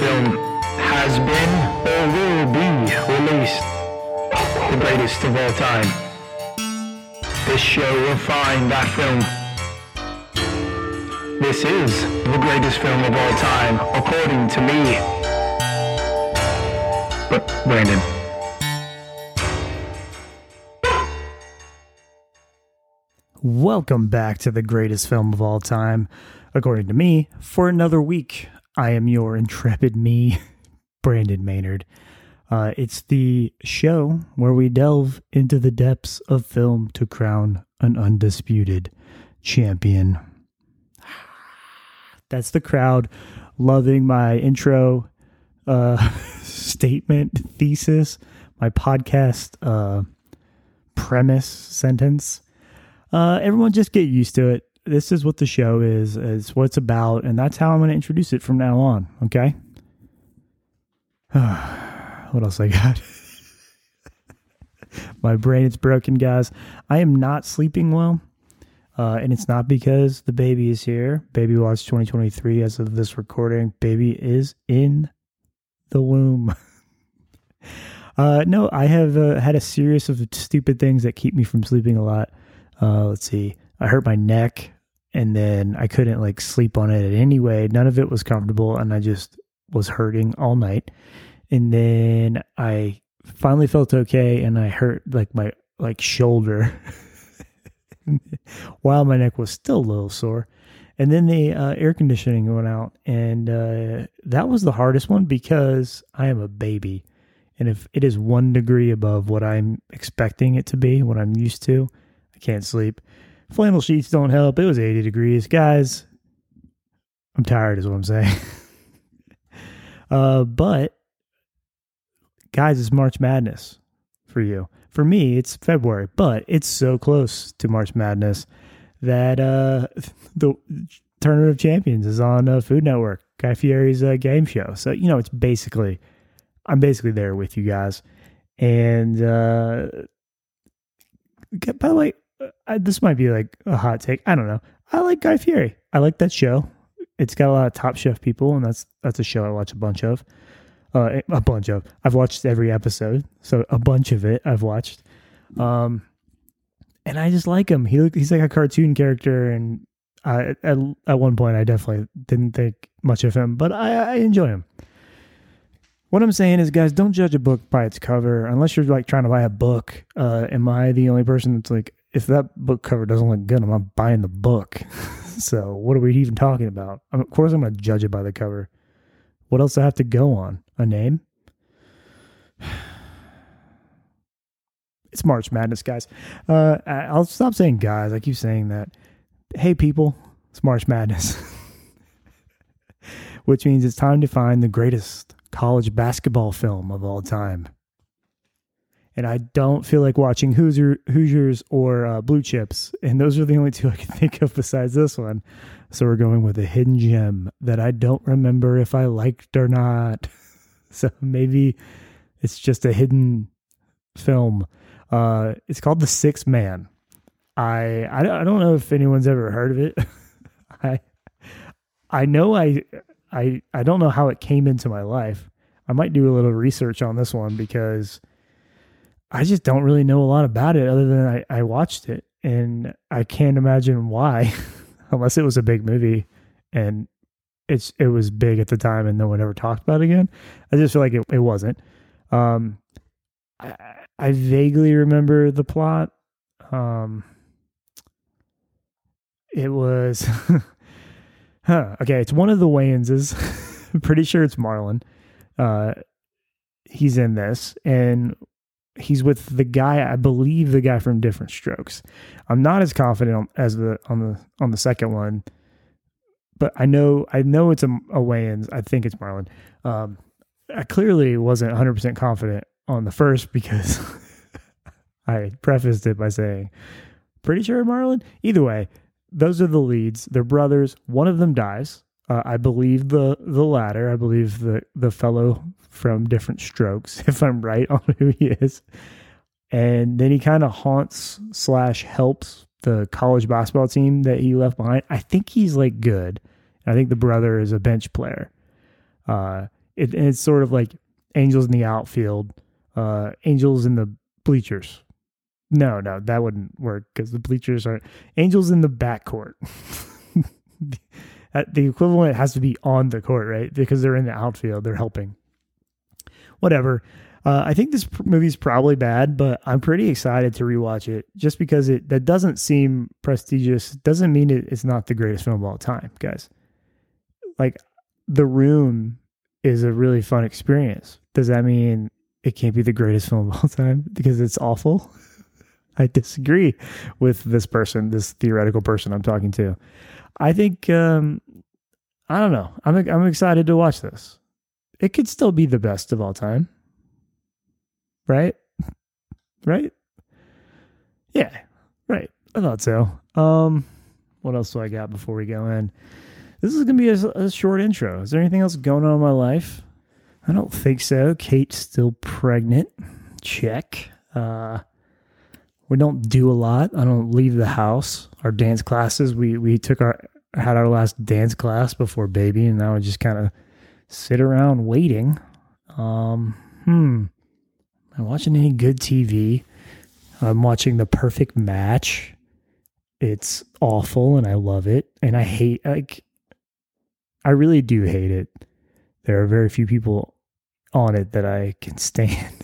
film has been or will be released. The greatest of all time. This show will find that film. This is the greatest film of all time, according to me. But Brandon. Welcome back to the greatest film of all time, according to me, for another week. I am your intrepid me, Brandon Maynard. Uh, it's the show where we delve into the depths of film to crown an undisputed champion. That's the crowd loving my intro uh, statement, thesis, my podcast uh, premise sentence. Uh, everyone just get used to it. This is what the show is, is what it's about, and that's how I'm going to introduce it from now on. Okay. what else I got? My brain is broken, guys. I am not sleeping well. Uh, and it's not because the baby is here. Baby Watch 2023, as of this recording, baby is in the womb. uh, no, I have uh, had a series of stupid things that keep me from sleeping a lot. Uh, let's see. I hurt my neck and then I couldn't like sleep on it anyway. None of it was comfortable and I just was hurting all night. And then I finally felt okay and I hurt like my like shoulder while my neck was still a little sore. And then the uh, air conditioning went out, and uh, that was the hardest one because I am a baby. And if it is one degree above what I'm expecting it to be, what I'm used to, I can't sleep. Flannel sheets don't help. It was 80 degrees. Guys, I'm tired, is what I'm saying. uh, but, guys, it's March Madness for you. For me, it's February, but it's so close to March Madness that uh, the Tournament of Champions is on uh, Food Network, Guy Fieri's uh, game show. So, you know, it's basically, I'm basically there with you guys. And, uh, by the way, I, this might be like a hot take. I don't know. I like Guy Fieri. I like that show. It's got a lot of Top Chef people, and that's that's a show I watch a bunch of. Uh, a bunch of. I've watched every episode, so a bunch of it I've watched. Um, and I just like him. He look, he's like a cartoon character, and I, at at one point I definitely didn't think much of him, but I, I enjoy him. What I'm saying is, guys, don't judge a book by its cover unless you're like trying to buy a book. Uh, am I the only person that's like, if that book cover doesn't look good, I'm not buying the book. so what are we even talking about? I mean, of course, I'm going to judge it by the cover. What else do I have to go on? A name? It's March Madness, guys. Uh, I'll stop saying guys. I keep saying that. Hey, people, it's March Madness, which means it's time to find the greatest college basketball film of all time and I don't feel like watching Hoosier, Hoosiers or uh, Blue Chips, and those are the only two I can think of besides this one. So we're going with a hidden gem that I don't remember if I liked or not. so maybe it's just a hidden film. Uh, it's called The Sixth Man. I, I I don't know if anyone's ever heard of it. I I know I I I don't know how it came into my life. I might do a little research on this one because I just don't really know a lot about it other than I, I watched it and I can't imagine why, unless it was a big movie and it's it was big at the time and no one ever talked about it again. I just feel like it, it wasn't. Um, I, I vaguely remember the plot. Um, it was, huh? Okay, it's one of the Wayanses. Pretty sure it's Marlon. Uh, he's in this, and he's with the guy I believe the guy from Different Strokes. I'm not as confident as the on the on the second one, but I know I know it's a, a Wayans. I think it's Marlon. Um, I clearly wasn't 100 percent confident on the first because I prefaced it by saying pretty sure Marlon. Either way, those are the leads. They're brothers. One of them dies. Uh, I believe the the latter. I believe the the fellow from Different Strokes, if I'm right on who he is. And then he kind of haunts slash helps the college basketball team that he left behind. I think he's like good. I think the brother is a bench player. Uh, It, it's sort of like Angels in the outfield, uh, Angels in the bleachers. No, no, that wouldn't work because the bleachers aren't Angels in the backcourt. the equivalent has to be on the court, right? Because they're in the outfield, they're helping. Whatever. Uh, I think this movie's probably bad, but I'm pretty excited to rewatch it just because it that doesn't seem prestigious. Doesn't mean it, it's not the greatest film of all time, guys. Like, The Room is a really fun experience. Does that mean it can't be the greatest film of all time because it's awful? I disagree with this person, this theoretical person I'm talking to. I think um, I don't know. I'm I'm excited to watch this. It could still be the best of all time. Right? Right? Yeah. Right. I thought so. Um what else do I got before we go in? This is going to be a, a short intro. Is there anything else going on in my life? I don't think so. Kate's still pregnant. Check. Uh we don't do a lot. I don't leave the house. Our dance classes, we we took our had our last dance class before baby, and now I just kind of sit around waiting. Um, hmm. Am I watching any good TV? I'm watching The Perfect Match. It's awful, and I love it, and I hate like. I really do hate it. There are very few people on it that I can stand.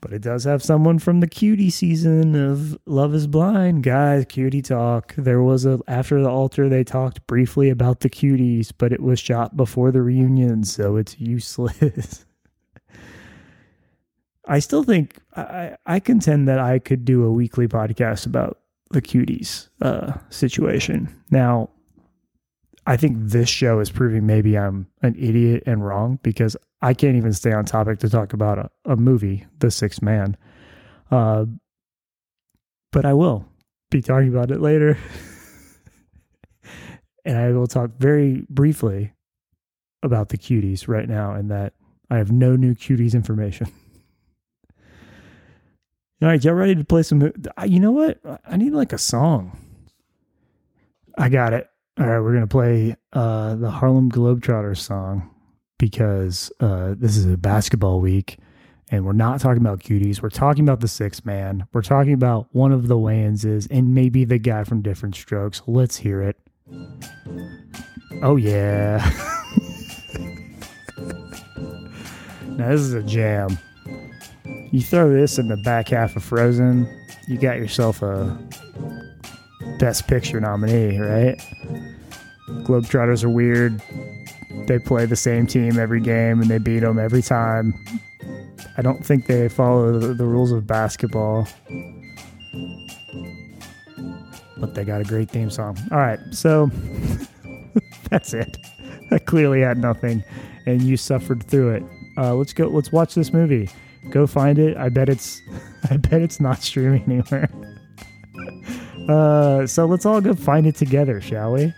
But it does have someone from the cutie season of Love is Blind. Guys, cutie talk. There was a after the altar they talked briefly about the cuties, but it was shot before the reunion, so it's useless. I still think I, I contend that I could do a weekly podcast about the cuties uh, situation. Now, I think this show is proving maybe I'm an idiot and wrong because I can't even stay on topic to talk about a, a movie, The Sixth Man. Uh, but I will be talking about it later. and I will talk very briefly about the cuties right now and that I have no new cuties information. All right, y'all ready to play some? You know what? I need like a song. I got it. All right, we're gonna play uh, the Harlem Globetrotters song because uh, this is a basketball week, and we're not talking about cuties. We're talking about the six man. We're talking about one of the Wayanses and maybe the guy from Different Strokes. Let's hear it. Oh yeah. now this is a jam. You throw this in the back half of Frozen, you got yourself a Best Picture nominee, right? Globetrotters are weird. They play the same team every game and they beat them every time. I don't think they follow the, the rules of basketball. But they got a great theme song. All right, so that's it. I clearly had nothing, and you suffered through it. Uh, let's go. Let's watch this movie. Go find it. I bet it's. I bet it's not streaming anywhere. uh, so let's all go find it together, shall we?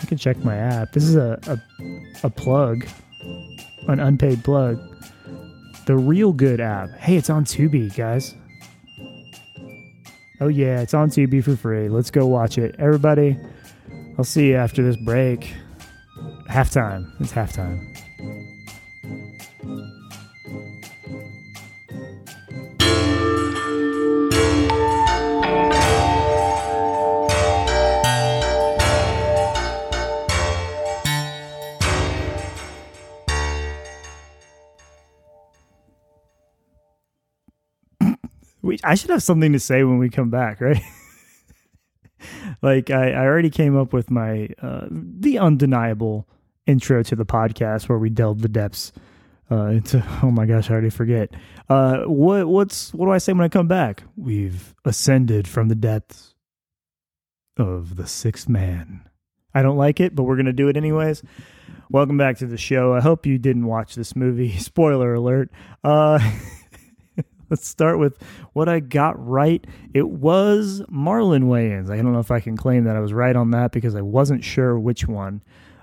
I can check my app. This is a, a, a plug, an unpaid plug. The Reelgood app. Hey, it's on Tubi, guys. Oh, yeah, it's on Tubi for free. Let's go watch it. Everybody, I'll see you after this break. Halftime. It's halftime. I should have something to say when we come back, right? like I, I already came up with my uh, the undeniable intro to the podcast where we delve the depths uh, into oh my gosh I already forget. Uh, what what's what do I say when I come back? We've ascended from the depths of the sixth man. I don't like it but we're gonna do it anyways. Welcome back to the show. I hope you didn't watch this movie. Spoiler alert. Uh let's start with what I got right. It was Marlon Wayans. I don't know if I can claim that I was right on that because I wasn't sure which one.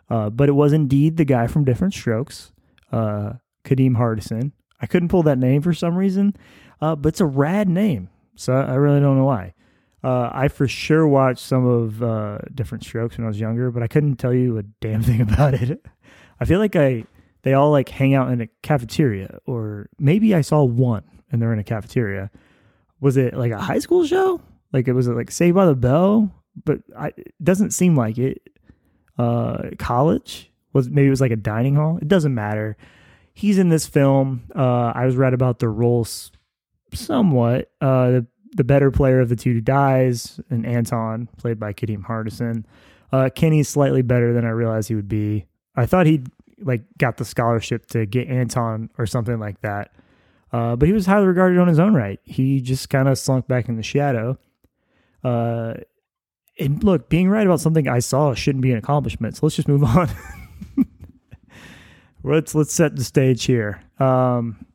Uh, but it was indeed the guy from Different Strokes, uh, Kadeem Hardison. I couldn't pull that name for some reason, uh, but it's a rad name. So I really don't know why. Uh, I for sure watched some of uh, Diff'rent Strokes when I was younger, but I couldn't tell you a damn thing about it. I feel like I they all like hang out in a cafeteria, or maybe I saw one and they're in a cafeteria. Was it like a high school show? Like it was it like Saved by the Bell? But I, it doesn't seem like it. Uh, college was maybe it was like a dining hall. It doesn't matter. He's in this film. Uh, I was read about the roles somewhat. Uh, the, the better player of the two dies, and Anton, played by Kadeem Hardison. Uh, Kenny's slightly better than I realized he would be. I thought he'd like got the scholarship to get Anton or something like that. Uh, but he was highly regarded on his own right. He just kind of slunk back in the shadow. Uh, and look, being right about something I saw shouldn't be an accomplishment. So let's just move on. let's let's set the stage here. Um,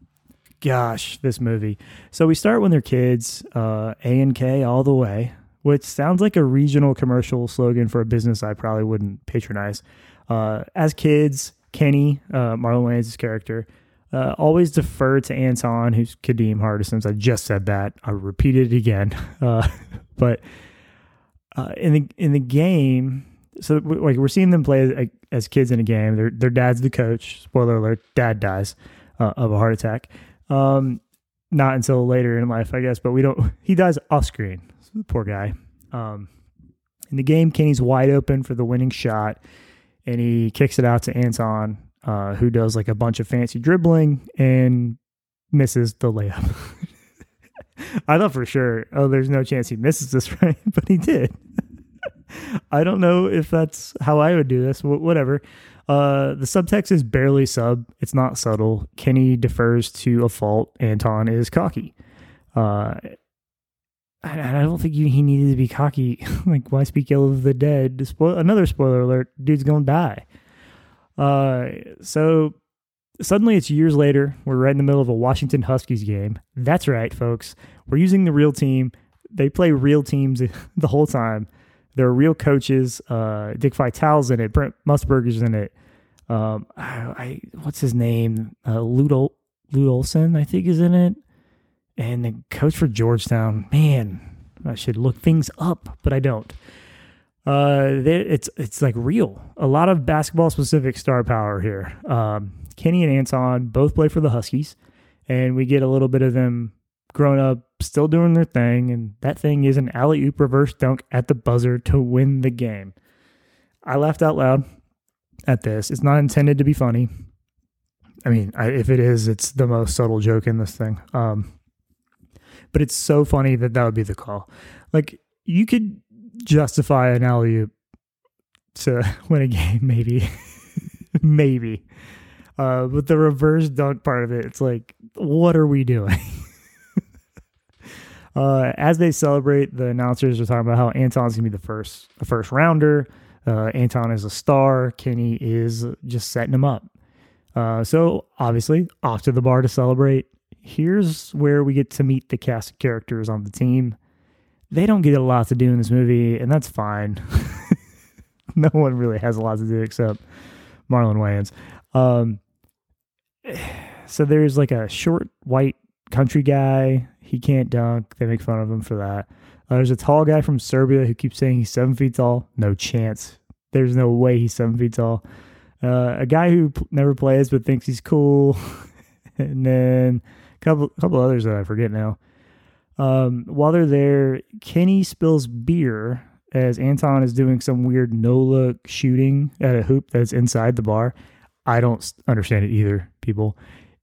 gosh, this movie. So we start when they're kids, uh, A and K all the way, which sounds like a regional commercial slogan for a business I probably wouldn't patronize. Uh, as kids, Kenny, uh, Marlon Wayans' character, uh, always defer to Anton, who's Kadeem Hardison's. I just said that. I repeated it again. Uh, but uh, in the in the game, so like we're seeing them play as, as, kids in a game. Their their dad's the coach. Spoiler alert: dad dies uh, of a heart attack. Um, not until later in life, I guess. But we don't. He dies off screen. Poor guy. Um, in the game, Kenny's wide open for the winning shot, and he kicks it out to Anton uh, who does like a bunch of fancy dribbling and misses the layup. I thought for sure, oh, there's no chance he misses this, right? But he did. I don't know if that's how I would do this. Wh- whatever. Uh, the subtext is barely sub. It's not subtle. Kenny defers to a fault. Anton is cocky. Uh, I, I don't think he needed to be cocky. like, why speak ill of the dead? Spoil, another spoiler alert: dude's gonna die. Uh, so suddenly it's years later. We're right in the middle of a Washington Huskies game. That's right, folks. We're using the real team. They play real teams the whole time. There are real coaches. Uh, Dick Vitale's in it. Brent Musburger's in it. Um, I, I what's his name? Uh, Lute, Lute Olson, I think, is in it. And the coach for Georgetown. Man, I should look things up, but I don't uh, it's it's like real. A lot of basketball specific star power here. Um, Kenny and Anton both play for the Huskies, and we get a little bit of them grown up, still doing their thing, and that thing is an alley oop reverse dunk at the buzzer to win the game. I laughed out loud at this. It's not intended to be funny. I mean, I, if it is, it's the most subtle joke in this thing. Um, but it's so funny that that would be the call. Like you could justify an alley to win a game, maybe, maybe. Uh, but the reverse dunk part of it, it's like, what are we doing? uh, as they celebrate, the announcers are talking about how Anton's gonna be the first, the first rounder. Uh, Anton is a star. Kenny is just setting him up. Uh, so obviously, off to the bar to celebrate. Here's where we get to meet the cast of characters on the team they don't get a lot to do in this movie, and that's fine. no one really has a lot to do except Marlon Wayans. Um, so there's like a short white country guy. He can't dunk. They make fun of him for that. Uh, there's a tall guy from Serbia who keeps saying he's seven feet tall. No chance. There's no way he's seven feet tall. Uh, a guy who p- never plays but thinks he's cool, and then a couple couple others that I forget now. Um, while they're there, Kenny spills beer as Anton is doing some weird no look shooting at a hoop that's inside the bar. I don't understand it either, people.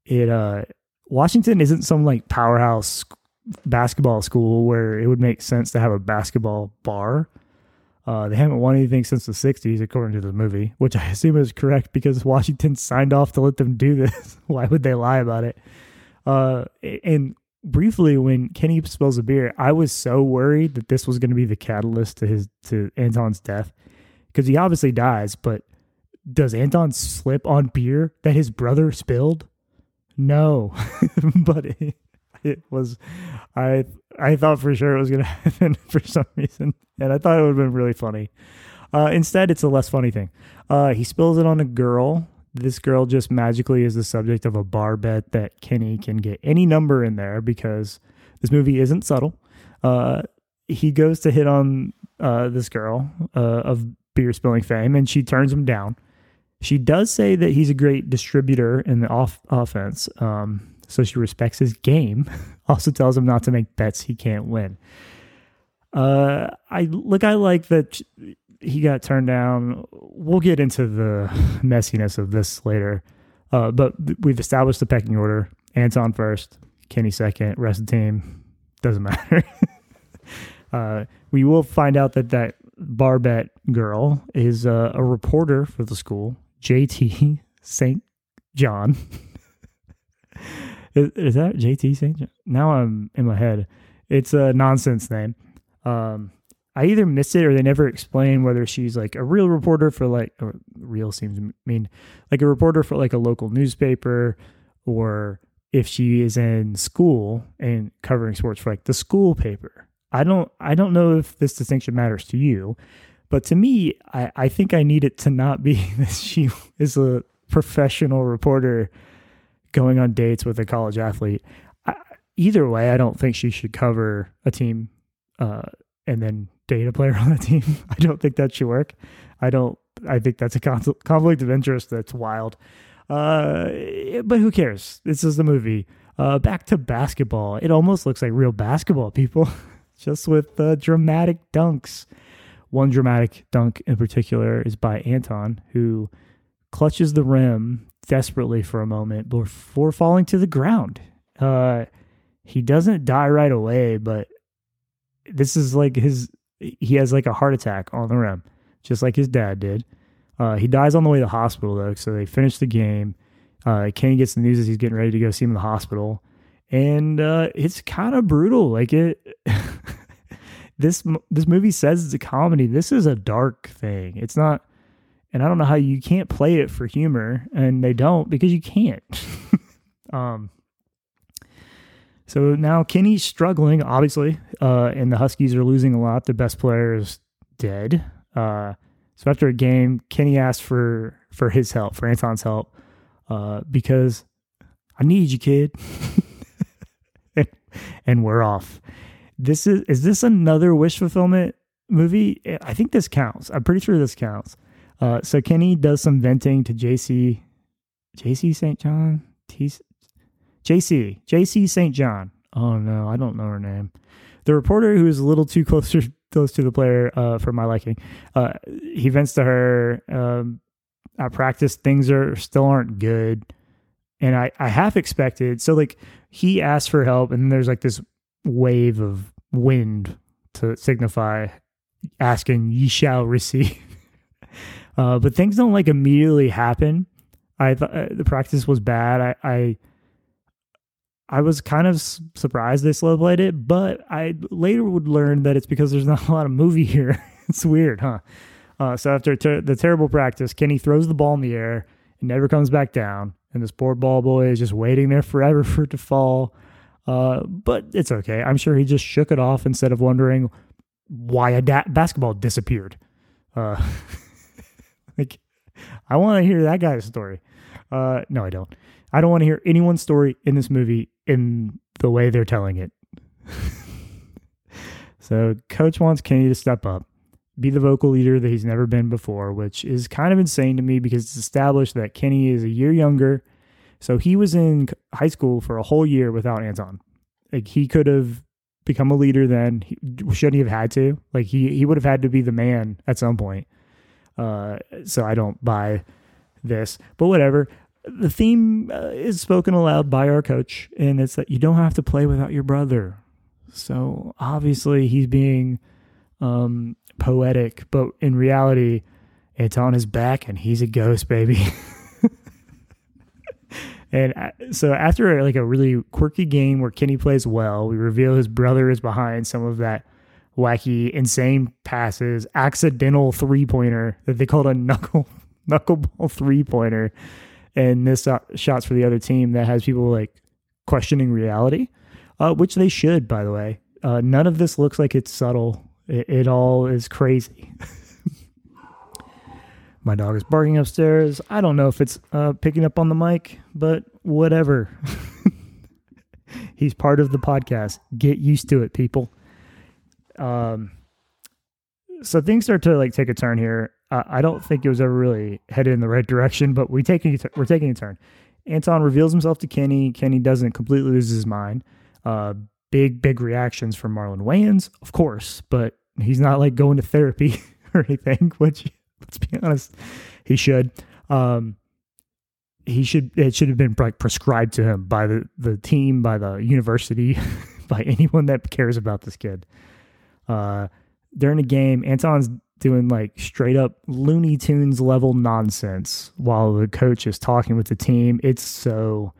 It uh, Washington isn't some like powerhouse basketball school where it would make sense to have a basketball bar. Uh, they haven't won anything since the 60s, according to the movie, which I assume is correct because Washington signed off to let them do this. Why would they lie about it? Uh, and briefly when Kenny spills a beer, I was so worried that this was going to be the catalyst to his to Anton's death because he obviously dies. But does Anton slip on beer that his brother spilled? No, but it, it, was. I I thought for sure it was going to happen for some reason, and I thought it would have been really funny. Uh, instead, it's a less funny thing. Uh, he spills it on a girl this girl just magically is the subject of a bar bet that Kenny can get any number in there because this movie isn't subtle. Uh, he goes to hit on uh, this girl uh, of beer spilling fame, and she turns him down. She does say that he's a great distributor in the off offense. Um, so she respects his game. also tells him not to make bets he can't win. Uh, I look. I like that he got turned down. We'll get into the messiness of this later. Uh, but we've established the pecking order. Anton first, Kenny second, rest of the team doesn't matter. uh, we will find out that that Barbette girl is uh, a reporter for the school, JT St. John. is, is, that JT St. John? Now I'm in my head. It's a nonsense name. Um, I either miss it or they never explain whether she's like a real reporter for like, or real seems to mean like a reporter for like a local newspaper or if she is in school and covering sports for like the school paper. I don't I don't know if this distinction matters to you, but to me, I, I think I need it to not be that she is a professional reporter going on dates with a college athlete. I, either way, I don't think she should cover a team uh, and then date a player on the team. I don't think that should work. I don't. I think that's a conflict of interest that's wild. Uh, but who cares? This is the movie. Uh, back to basketball. It almost looks like real basketball, people, just with uh, dramatic dunks. One dramatic dunk in particular is by Anton, who clutches the rim desperately for a moment before falling to the ground. Uh, he doesn't die right away, but this is like his. He has like a heart attack on the rim, just like his dad did. Uh, he dies on the way to the hospital though, so they finish the game. Uh, Kenny gets the news as he's getting ready to go see him in the hospital, and uh, it's kind of brutal. Like it, this this movie says it's a comedy. This is a dark thing. It's not, and I don't know how you can't play it for humor, and they don't because you can't. um. So now Kenny's struggling, obviously, uh, and the Huskies are losing a lot. The best player is dead. Uh, so after a game, Kenny asked for for his help, for Anton's help, uh, because I need you, kid. and, we're off. This is is this another wish fulfillment movie? I think this counts. I'm pretty sure this counts. Uh, so Kenny does some venting to JC, JC St. John, T, JC, JC St. John. Oh no, I don't know her name. The reporter who is a little too closer close to the player uh, for my liking. Uh, he vents to her um, at practice. Things are still aren't good, and I I half expected. So like he asked for help, and there's like this wave of wind to signify asking ye shall receive. uh, but things don't like immediately happen. I thought uh, the practice was bad. I, I I was kind of surprised they slow played it, but I later would learn that it's because there's not a lot of movie here. it's weird, huh? Uh, so after ter- the terrible practice, Kenny throws the ball in the air and never comes back down, and this poor ball boy is just waiting there forever for it to fall. Uh, but it's okay. I'm sure he just shook it off instead of wondering why a da- basketball disappeared. Uh, like, I want to hear that guy's story. Uh, no, I don't. I don't want to hear anyone's story in this movie in the way they're telling it. so, coach wants Kenny to step up, be the vocal leader that he's never been before, which is kind of insane to me because it's established that Kenny is a year younger. So, he was in high school for a whole year without Anton. Like, he could have become a leader then. He, shouldn't he have had to? Like, he, he would have had to be the man at some point. Uh, so, I don't buy this, but whatever the theme uh, is spoken aloud by our coach, and it's that you don't have to play without your brother. So obviously he's being um, poetic, but in reality, it's on his back, and he's a ghost, baby. and uh, so after like a really quirky game where Kenny plays well, we reveal his brother is behind some of that wacky, insane passes, accidental three pointer that they called a knuckle knuckleball three pointer and this uh, shots for the other team that has people like questioning reality, uh, which they should, by the way. Uh, none of this looks like it's subtle. It, it all is crazy. My dog is barking upstairs. I don't know if it's uh, picking up on the mic, but whatever. He's part of the podcast. Get used to it, people. Um, so things start to like take a turn here. Uh, I don't think it was ever really headed in the right direction, but we taking we're taking a turn. Anton reveals himself to Kenny. Kenny doesn't completely lose his mind. Uh, big big reactions from Marlon Wayans, of course, but he's not like going to therapy or anything. Which let's be honest, he should. Um, he should it should have been like prescribed to him by the the team, by the university, by anyone that cares about this kid. Uh, during the game, Anton's doing like straight up Looney Tunes level nonsense while the coach is talking with the team. It's so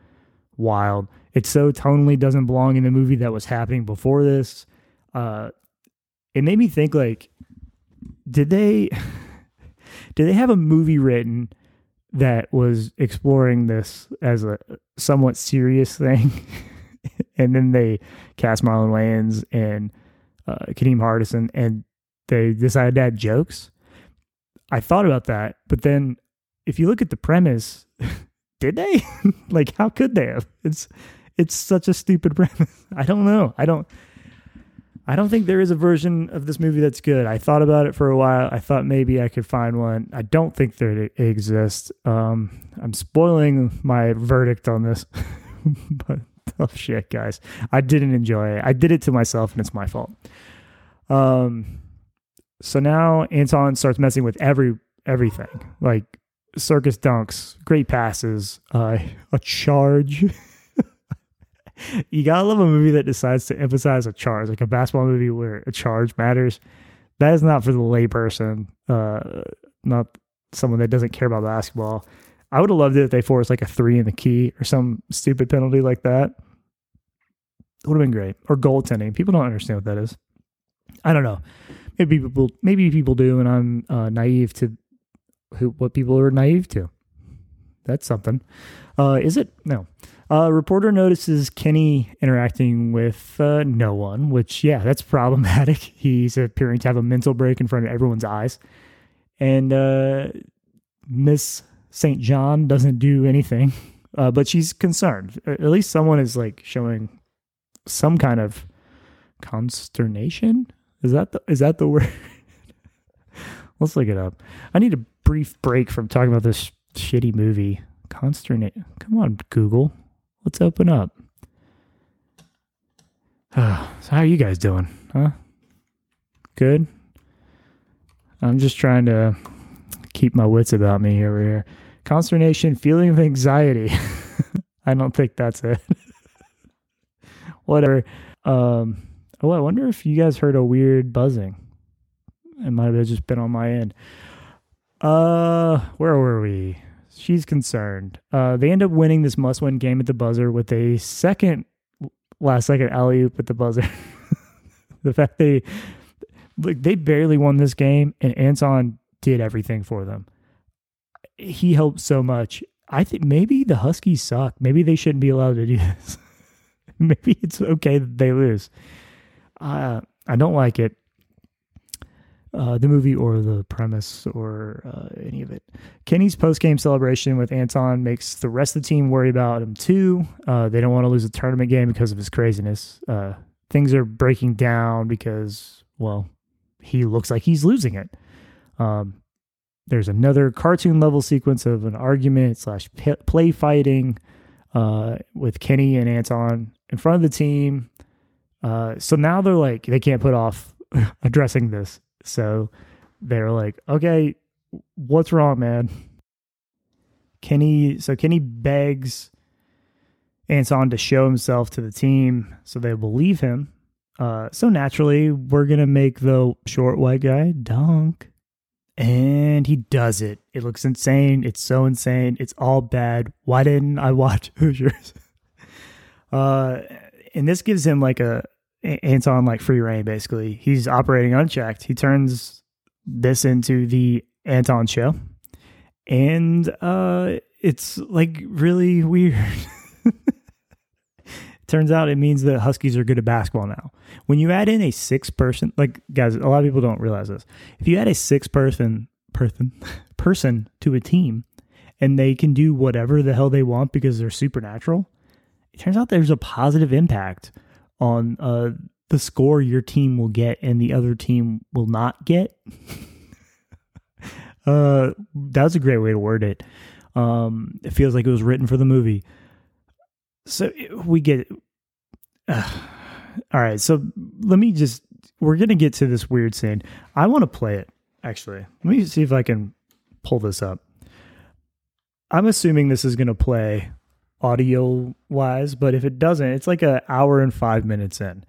wild. It so tonally doesn't belong in the movie that was happening before this. Uh, it made me think like, did they did they have a movie written that was exploring this as a somewhat serious thing? and then they cast Marlon Wayans and uh, Kadeem Hardison, and they decided to add jokes. I thought about that, but then if you look at the premise, did they? like, how could they have? It's it's such a stupid premise. I don't know. I don't. I don't think there is a version of this movie that's good. I thought about it for a while. I thought maybe I could find one. I don't think there exists. Um, I'm spoiling my verdict on this, but oh shit, guys, I didn't enjoy it. I did it to myself, and it's my fault. Um, so now Anton starts messing with every everything, like circus dunks, great passes, uh, a charge. you gotta love a movie that decides to emphasize a charge, like a basketball movie where a charge matters. That is not for the layperson, uh, not someone that doesn't care about basketball. I would have loved it if they forced like a three in the key or some stupid penalty like that. It Would have been great. Or goaltending. People don't understand what that is. I don't know. Maybe people, maybe people do, and I'm uh, naive to who what people are naive to. That's something. Uh, is it? No. Uh, reporter notices Kenny interacting with uh, no one, which yeah, that's problematic. He's appearing to have a mental break in front of everyone's eyes, and uh, Miss Saint John doesn't do anything, uh, but she's concerned. At least someone is like showing some kind of consternation is that the, is that the word? Let's look it up. I need a brief break from talking about this shitty movie. Consternate. Come on, Google. Let's open up. Uh, so how are you guys doing? Huh? Good. I'm just trying to keep my wits about me over here. Consternation, feeling of anxiety. I don't think that's it. Whatever. Um, Oh, I wonder if you guys heard a weird buzzing. It might have just been on my end. Uh, where were we? She's concerned. Uh, they end up winning this must-win game at the buzzer with a second last second alley oop at the buzzer. the fact they like they barely won this game, and Anton did everything for them. He helped so much. I think maybe the Huskies suck. Maybe they shouldn't be allowed to do this. maybe it's okay that they lose. Uh, I don't like it. Uh, the movie or the premise or uh, any of it. Kenny's post game celebration with Anton makes the rest of the team worry about him too. Uh, they don't want to lose a tournament game because of his craziness. Uh, things are breaking down because, well, he looks like he's losing it. Um, there's another cartoon level sequence of an argument slash play fighting uh, with Kenny and Anton in front of the team. Uh, so now they're like, they can't put off addressing this. So they're like, okay, what's wrong, man? Kenny, so Kenny begs Anton to show himself to the team so they believe him. Uh, so naturally, we're going to make the short white guy dunk. And he does it. It looks insane. It's so insane. It's all bad. Why didn't I watch Hoosiers? uh, and this gives him like a Anton like free reign basically. He's operating unchecked. He turns this into the Anton show. And uh it's like really weird. Turns out it means that Huskies are good at basketball now. When you add in a six person, like guys, a lot of people don't realize this. If you add a six person person person to a team and they can do whatever the hell they want because they're supernatural, it turns out there's a positive impact on uh, the score your team will get and the other team will not get. uh, that was a great way to word it. Um, it feels like it was written for the movie. So we get. Uh, all right, so let me just. We're gonna get to this weird scene. I want to play it. Actually, let me see if I can pull this up. I'm assuming this is gonna play audio wise, but if it doesn't, it's like an hour and five minutes in.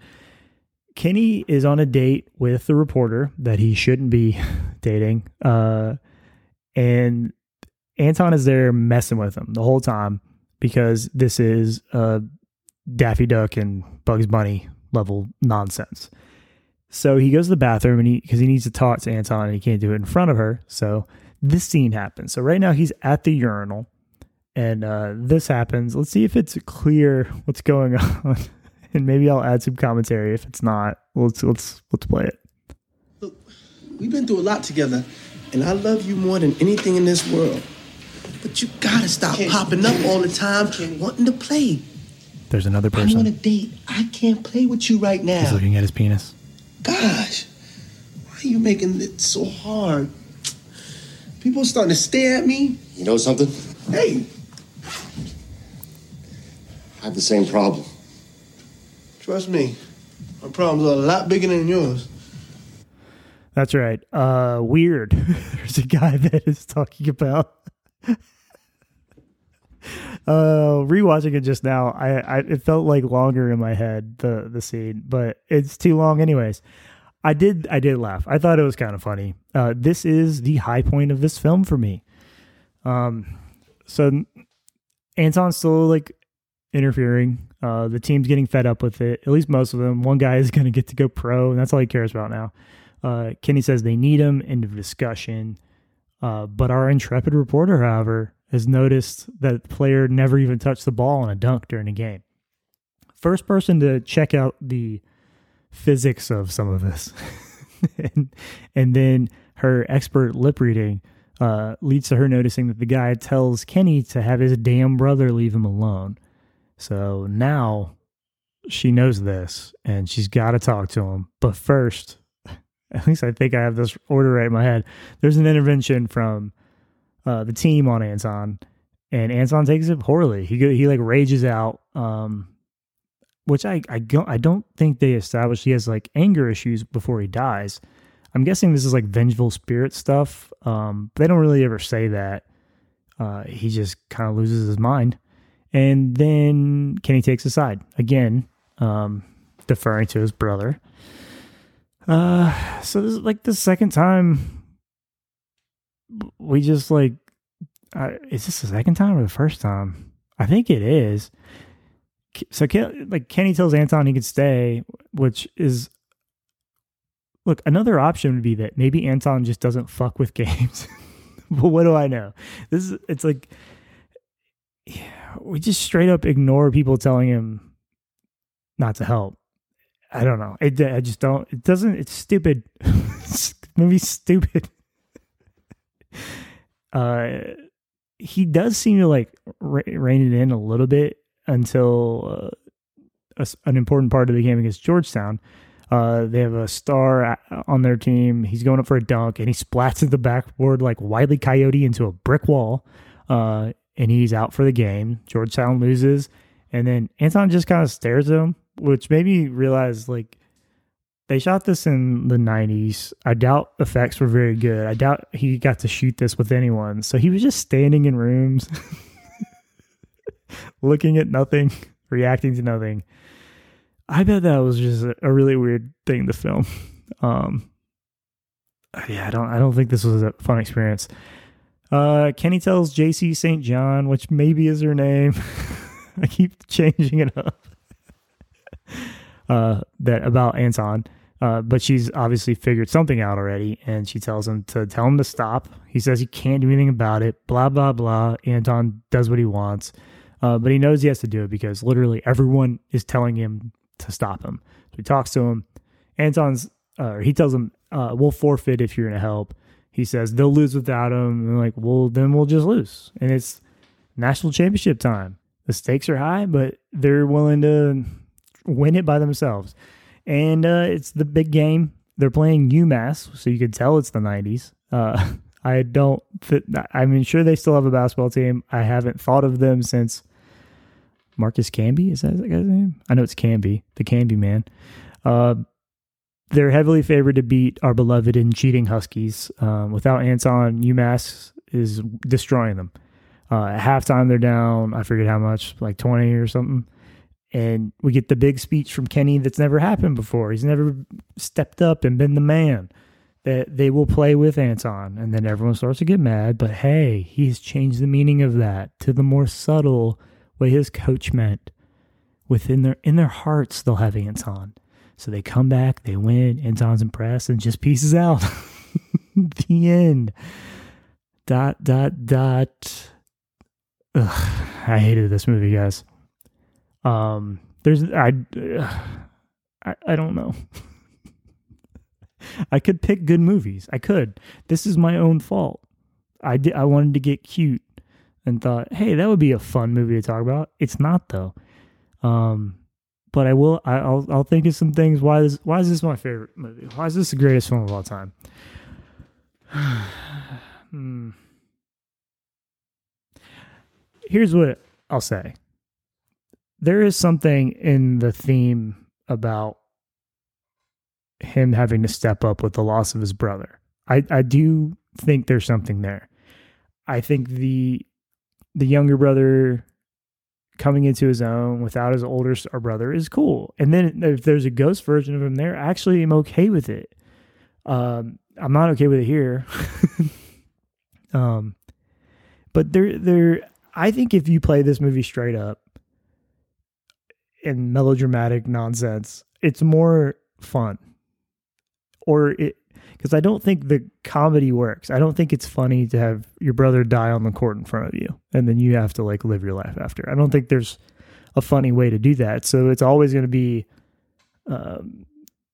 Kenny is on a date with the reporter that he shouldn't be dating. Uh, and Anton is there messing with him the whole time because this is a Daffy Duck and Bugs Bunny level nonsense. So he goes to the bathroom and he because he needs to talk to Anton and he can't do it in front of her. So this scene happens. So right now he's at the urinal and uh, this happens. Let's see if it's clear what's going on, and maybe I'll add some commentary. If it's not, let's let's let's play it. Look, we've been through a lot together, and I love you more than anything in this world. But you gotta stop popping up all the time, and wanting to play. There's another person. I'm on a date. I can't play with you right now. He's looking at his penis. Gosh, why are you making it so hard? People starting to stare at me. You know something? Hey, I have the same problem. trust me, my problems are a lot bigger than yours. That's right. Uh, weird. There's a guy that is talking about. uh, rewatching it just now, I, I it felt like longer in my head the the scene, but it's too long anyways. I did I did laugh. I thought it was kind of funny. Uh, this is the high point of this film for me. Um, so Anton's still like interfering. Uh, the team's getting fed up with it. At least most of them. One guy is going to get to go pro, and that's all he cares about now. Uh, Kenny says they need him. End of discussion. Uh, but our intrepid reporter, however, has noticed that the player never even touched the ball on a dunk during a game. First person to check out the physics of some of this, and, and then her expert lip reading uh, leads to her noticing that the guy tells Kenny to have his damn brother leave him alone. So now she knows this and she's got to talk to him. But first, at least I think I have this order right in my head. There's an intervention from uh, the team on Anton, and Anton takes it poorly. He he like rages out, um, which I I don't I don't think they established he has like anger issues before he dies. I'm guessing this is like vengeful spirit stuff. Um, they don't really ever say that. Uh, he just kind of loses his mind, and then Kenny takes a side again, um, deferring to his brother. Uh, so this is like the second time we just like, uh, is this the second time or the first time? I think it is. So, like Kenny tells Anton he can stay, which is look another option would be that maybe Anton just doesn't fuck with games. but what do I know? This is it's like yeah, we just straight up ignore people telling him not to help. I don't know. It, I just don't. It doesn't. It's stupid. Movie's stupid. Uh, he does seem to like re- rein it in a little bit until uh, a an important part of the game against Georgetown. Uh, they have a star on their team. He's going up for a dunk and he splats at the backboard like Wiley Coyote into a brick wall. Uh, and he's out for the game. Georgetown loses. And then Anton just kind of stares at him, which made me realize like they shot this in the 90s. I doubt effects were very good. I doubt he got to shoot this with anyone. So he was just standing in rooms, looking at nothing, reacting to nothing. I bet that was just a, really weird thing to film. Um, yeah, I don't. I don't think this was a fun experience. Uh, Kenny tells JC St. John, which maybe is her name. I keep changing it up. Uh, that about Anton. Uh, but she's obviously figured something out already, and she tells him to tell him to stop. He says he can't do anything about it. Blah blah blah. Anton does what he wants, uh, but he knows he has to do it because literally everyone is telling him to stop him. So he talks to him. Anton's, uh, he tells him, uh, "We'll forfeit if you're gonna help." He says they'll lose without him. And like, well, then we'll just lose, and it's national championship time. The stakes are high, but they're willing to win it by themselves. And uh, it's the big game. They're playing UMass, so you could tell it's the 90s. Uh, I don't. I mean, sure they still have a basketball team. I haven't thought of them since Marcus Camby. Is that guy's name? I know it's Camby, the Camby man. Uh, they're heavily favored to beat our beloved and cheating Huskies. Um, without Anton, UMass is destroying them. Uh, at halftime, they're down. I forget how much, like twenty or something. And we get the big speech from Kenny that's never happened before. He's never stepped up and been the man that they will play with Anton. And then everyone starts to get mad. But hey, he's changed the meaning of that to the more subtle way his coach meant. Within their in their hearts, they'll have Anton. So they come back, they win, Anton's impressed, and just pieces out. the end. Dot dot dot. Ugh, I hated this movie, guys. Um, there's I, I, I don't know. I could pick good movies. I could. This is my own fault. I did. I wanted to get cute and thought, hey, that would be a fun movie to talk about. It's not though. Um, but I will. I, will I'll think of some things. Why is Why is this my favorite movie? Why is this the greatest film of all time? hmm. Here's what I'll say there is something in the theme about him having to step up with the loss of his brother. I, I do think there's something there. I think the the younger brother coming into his own without his older brother is cool. And then if there's a ghost version of him there, actually I'm okay with it. Um, I'm not okay with it here. um, but there, there, I think if you play this movie straight up, and melodramatic nonsense. It's more fun. Or it because I don't think the comedy works. I don't think it's funny to have your brother die on the court in front of you and then you have to like live your life after. I don't think there's a funny way to do that. So it's always going to be um,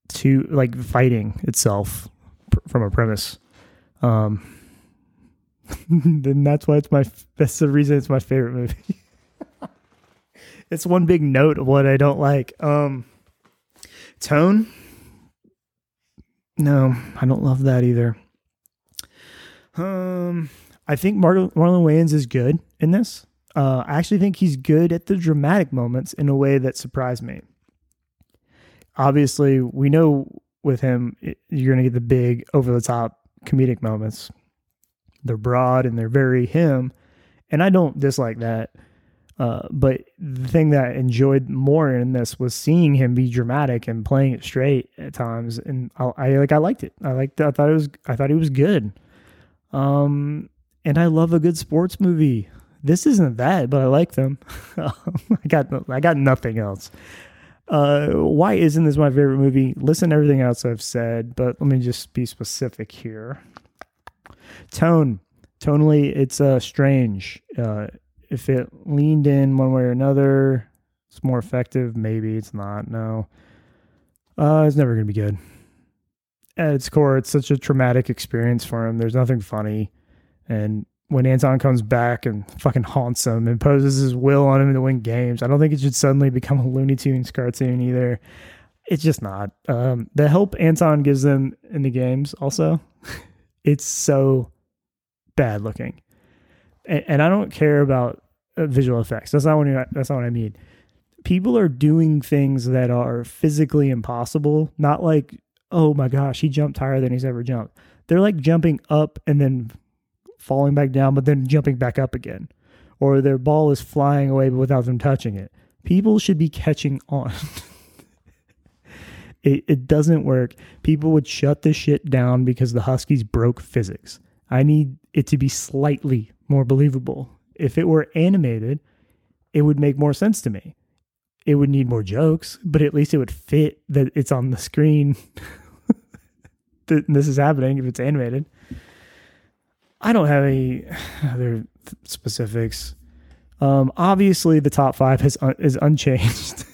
to like fighting itself pr- from a premise. Um, then that's why it's my that's the reason it's my favorite movie. it's one big note of what I don't like. Um, tone. No, I don't love that either. Um, I think Mar- Marlon Wayans is good in this. Uh, I actually think he's good at the dramatic moments in a way that surprised me. Obviously, we know with him, it, you're going to get the big over the top comedic moments. They're broad and they're very him. And I don't dislike that. Uh, but the thing that I enjoyed more in this was seeing him be dramatic and playing it straight at times, and I, I like I liked it. I liked. I thought it was. I thought he was good. Um, and I love a good sports movie. This isn't that, but I like them. I got. I got nothing else. Uh, why isn't this my favorite movie? Listen to everything else I've said, but let me just be specific here. Tone, tonally, it's uh strange. Uh, if it leaned in one way or another, it's more effective. Maybe it's not. No, uh, it's never gonna be good. At its core, it's such a traumatic experience for him. There's nothing funny, and when Anton comes back and fucking haunts him, imposes his will on him to win games, I don't think it should suddenly become a Looney Tunes cartoon either. It's just not. Um, the help Anton gives them in the games, also, it's so bad looking and, and I don't care about uh, visual effects. That's not what I, that's not what I mean. People are doing things that are physically impossible. Not like, oh my gosh, he jumped higher than he's ever jumped. They're like jumping up and then falling back down, but then jumping back up again, or their ball is flying away but without them touching it. People should be catching on. it, it doesn't work. People would shut this shit down because the Huskies broke physics. I need it to be slightly more believable. If it were animated, it would make more sense to me. It would need more jokes, but at least it would fit that it's on the screen that this is happening if it's animated. I don't have any other specifics. Um, obviously, the top five is, un- is unchanged.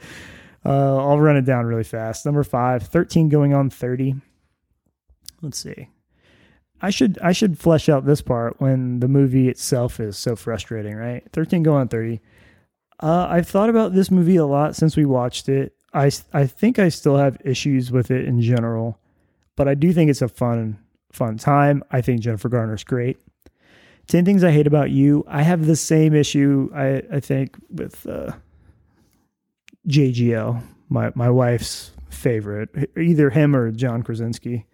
uh, I'll run it down really fast. Number five, 13 going on 30. Let's see. I should I should flesh out this part when the movie itself is so frustrating, right? 13 going on 30. Uh, I've thought about this movie a lot since we watched it. I, I think I still have issues with it in general, but I do think it's a fun fun time. I think Jennifer Garner's great. 10 Things I Hate About You. I have the same issue, I, I think, with uh, JGL, my, my wife's favorite, either him or John Krasinski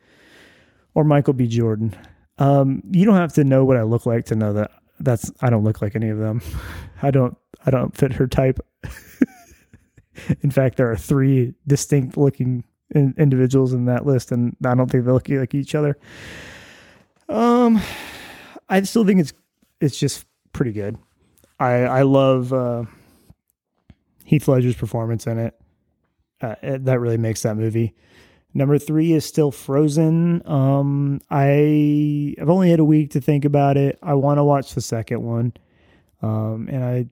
or Michael B. Jordan. Um, you don't have to know what I look like to know that that's I don't look like any of them. I don't I don't fit her type. in fact, there are three distinct looking in, individuals in that list, and I don't think they look like each other. Um, I still think it's it's just pretty good. I I love uh, Heath Ledger's performance in it. Uh, it. That really makes that movie. Number three is still Frozen. Um, I I've only had a week to think about it. I want to watch the second one, um, and I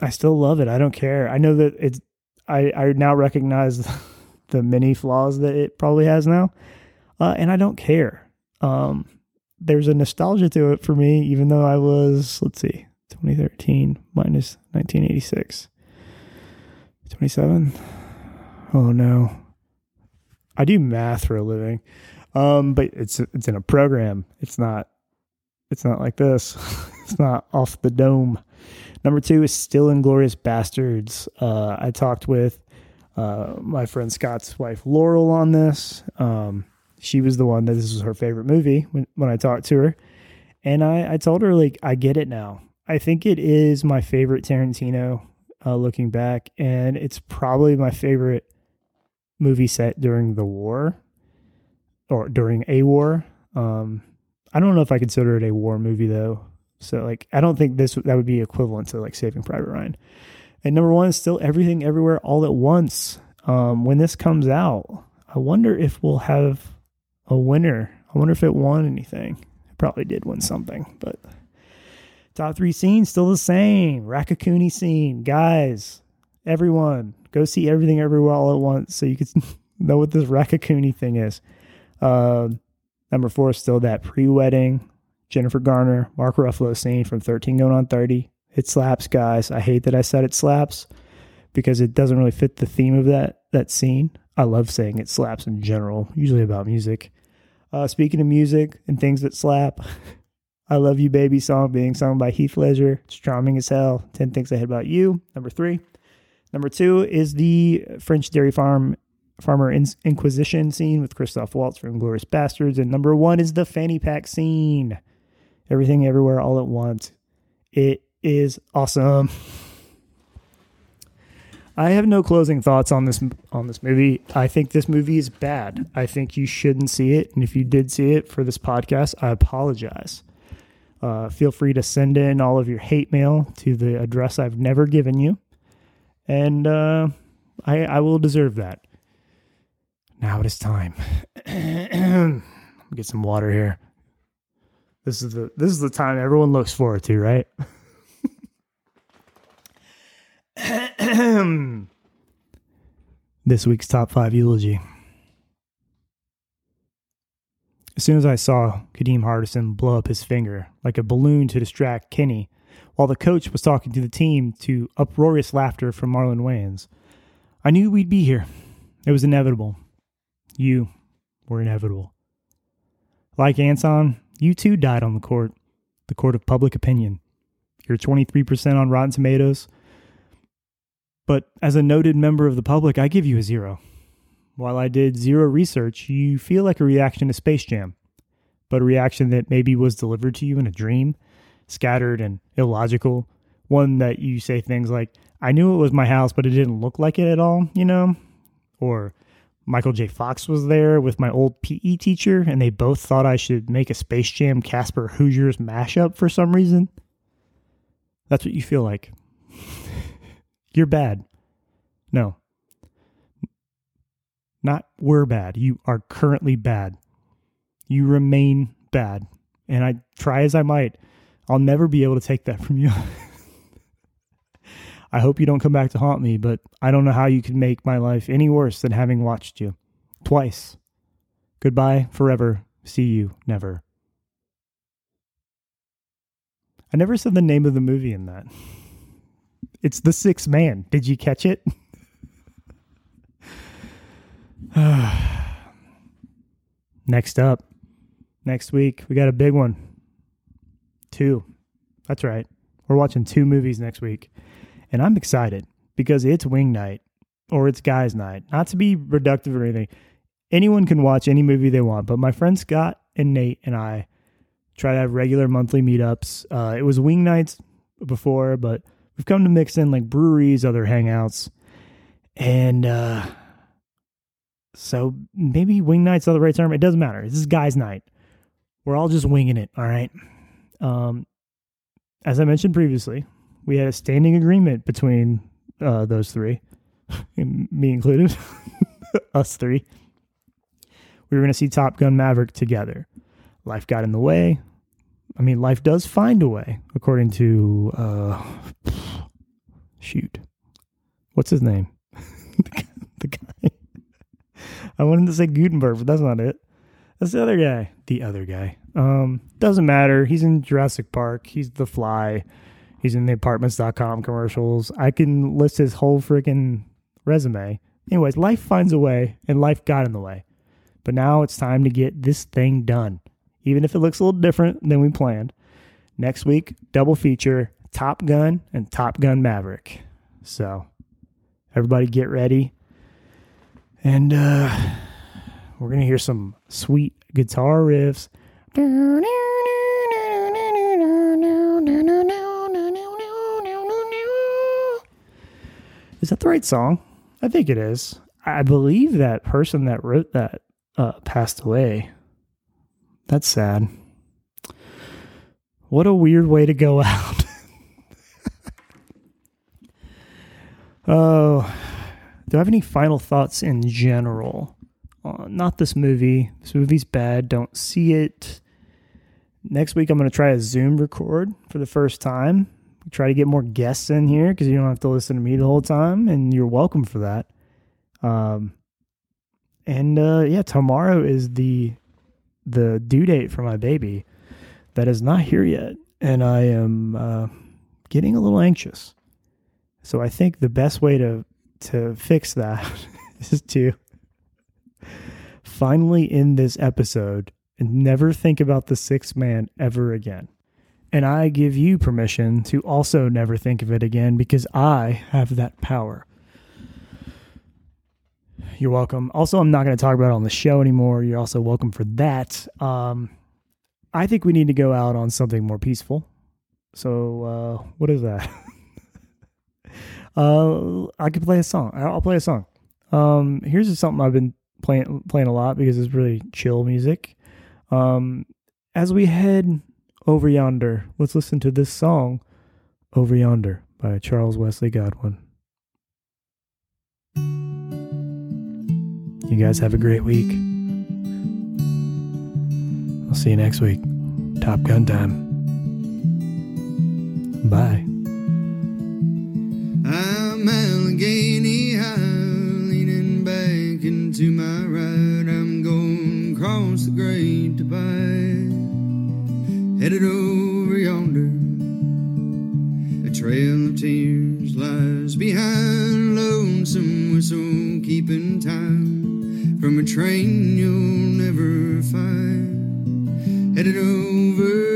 I still love it. I don't care. I know that it's I I now recognize the many flaws that it probably has now, uh, and I don't care. Um, there's a nostalgia to it for me, even though I was let's see, 2013 minus 1986, 27. Oh no. I do math for a living, um, but it's it's in a program. It's not it's not like this. it's not off the dome. Number two is still Inglourious Basterds. Uh, I talked with uh, my friend Scott's wife Laurel on this. Um, she was the one that this was her favorite movie when, when I talked to her, and I, I told her like I get it now. I think it is my favorite Tarantino. Uh, looking back, and it's probably my favorite movie set during the war or during a war. Um, I don't know if I consider it a war movie though. So like, I don't think this that would be equivalent to like Saving Private Ryan. And number one is still Everything Everywhere All at Once. Um, when this comes out, I wonder if we'll have a winner. I wonder if it won anything. It probably did win something, but top three scenes still the same. Raccacoonie scene, guys. Everyone, go see everything everywhere all at once so you can know what this Raccacoonie thing is. Uh, number four is still that pre-wedding Jennifer Garner, Mark Ruffalo scene from 13 going on 30. It slaps, guys. I hate that I said it slaps because it doesn't really fit the theme of that that scene. I love saying it slaps in general, usually about music. Uh, speaking of music and things that slap, I Love You Baby song being sung by Heath Ledger. It's charming as hell. 10 Things I Hate About You. Number three. Number two is the French dairy farm farmer inquisition scene with Christoph Waltz from Glorious Bastards. And number one is the fanny pack scene. Everything everywhere all at once. It is awesome. I have no closing thoughts on this on this movie. I think this movie is bad. I think you shouldn't see it, and if you did see it for this podcast, I apologize. Uh, feel free to send in all of your hate mail to the address I've never given you and uh, I I will deserve that. Now it is time. Get some water here. This is the this is the time everyone looks forward to, right? this week's top five eulogy. As soon as I saw Kadeem Hardison blow up his finger like a balloon to distract Kenny while the coach was talking to the team to uproarious laughter from Marlon Wayans. I knew we'd be here. It was inevitable. You were inevitable. Like Anton, you too died on the court, the court of public opinion. You're 23% on Rotten Tomatoes. But as a noted member of the public, I give you a zero. While I did zero research, you feel like a reaction to Space Jam, but a reaction that maybe was delivered to you in a dream scattered and illogical. One that you say things like, I knew it was my house, but it didn't look like it at all, you know? Or Michael J. Fox was there with my old PE teacher, and they both thought I should make a Space Jam Casper Hoosiers mashup for some reason. That's what you feel like. You're bad. No. Not we're bad. You are currently bad. You remain bad. And I try as I might I'll never be able to take that from you. I hope you don't come back to haunt me, but I don't know how you can make my life any worse than having watched you twice. Goodbye forever. See you never. I never said the name of the movie in that. It's The Sixth Man. Did you catch it? Next up, next week. We got a big one. Two. That's right. We're watching two movies next week. And I'm excited because it's wing night or it's guys' night. Not to be reductive or anything. Anyone can watch any movie they want, but my friend Scott and Nate and I try to have regular monthly meetups. Uh, it was wing nights before, but we've come to mix in like breweries, other hangouts. And uh, so maybe wing night's not the right term. It doesn't matter. This is guys' night. We're all just winging it. All right. Um, as I mentioned previously, we had a standing agreement between uh, those three, me included, us three. We were going to see Top Gun Maverick together. Life got in the way. I mean, life does find a way, according to, uh, shoot, what's his name? the guy. I wanted to say Guttenberg, but that's not it. That's the other guy. The other guy. Um, doesn't matter. He's in Jurassic Park. He's the fly. He's in the apartments.com commercials. I can list his whole freaking resume. Anyways, life finds a way and life got in the way. But now it's time to get this thing done. Even if it looks a little different than we planned. Next week, double feature Top Gun and Top Gun Maverick. So, everybody get ready. And uh, we're going to hear some sweet guitar riffs. Is that the right song? I think it is. I believe that person that wrote that uh, passed away. That's sad. What a weird way to go out. oh, do I have any final thoughts in general? Uh, not this movie. This movie's bad. Don't see it. Next week, I'm going to try a Zoom record for the first time. Try to get more guests in here because you don't have to listen to me the whole time, and you're welcome for that. Um, and uh, yeah, tomorrow is the the due date for my baby. That is not here yet, and I am uh, getting a little anxious. So I think the best way to to fix that is to finally end this episode and never think about the sixth man ever again. And I give you permission to also never think of it again because I have that power. You're welcome. Also, I'm not going to talk about it on the show anymore. You're also welcome for that. Um, I think we need to go out on something more peaceful. So, uh, what is that? uh, I could play a song. I'll play a song. Um, here's something I've been playing playing a lot because it's really chill music. Um, as we head over yonder, let's listen to this song, "Over Yonder" by Charles Wesley Godwin. You guys have a great week. I'll see you next week. Top Gun time. Bye. Behind, lonesome whistle keeping time from a train you'll never find. Headed over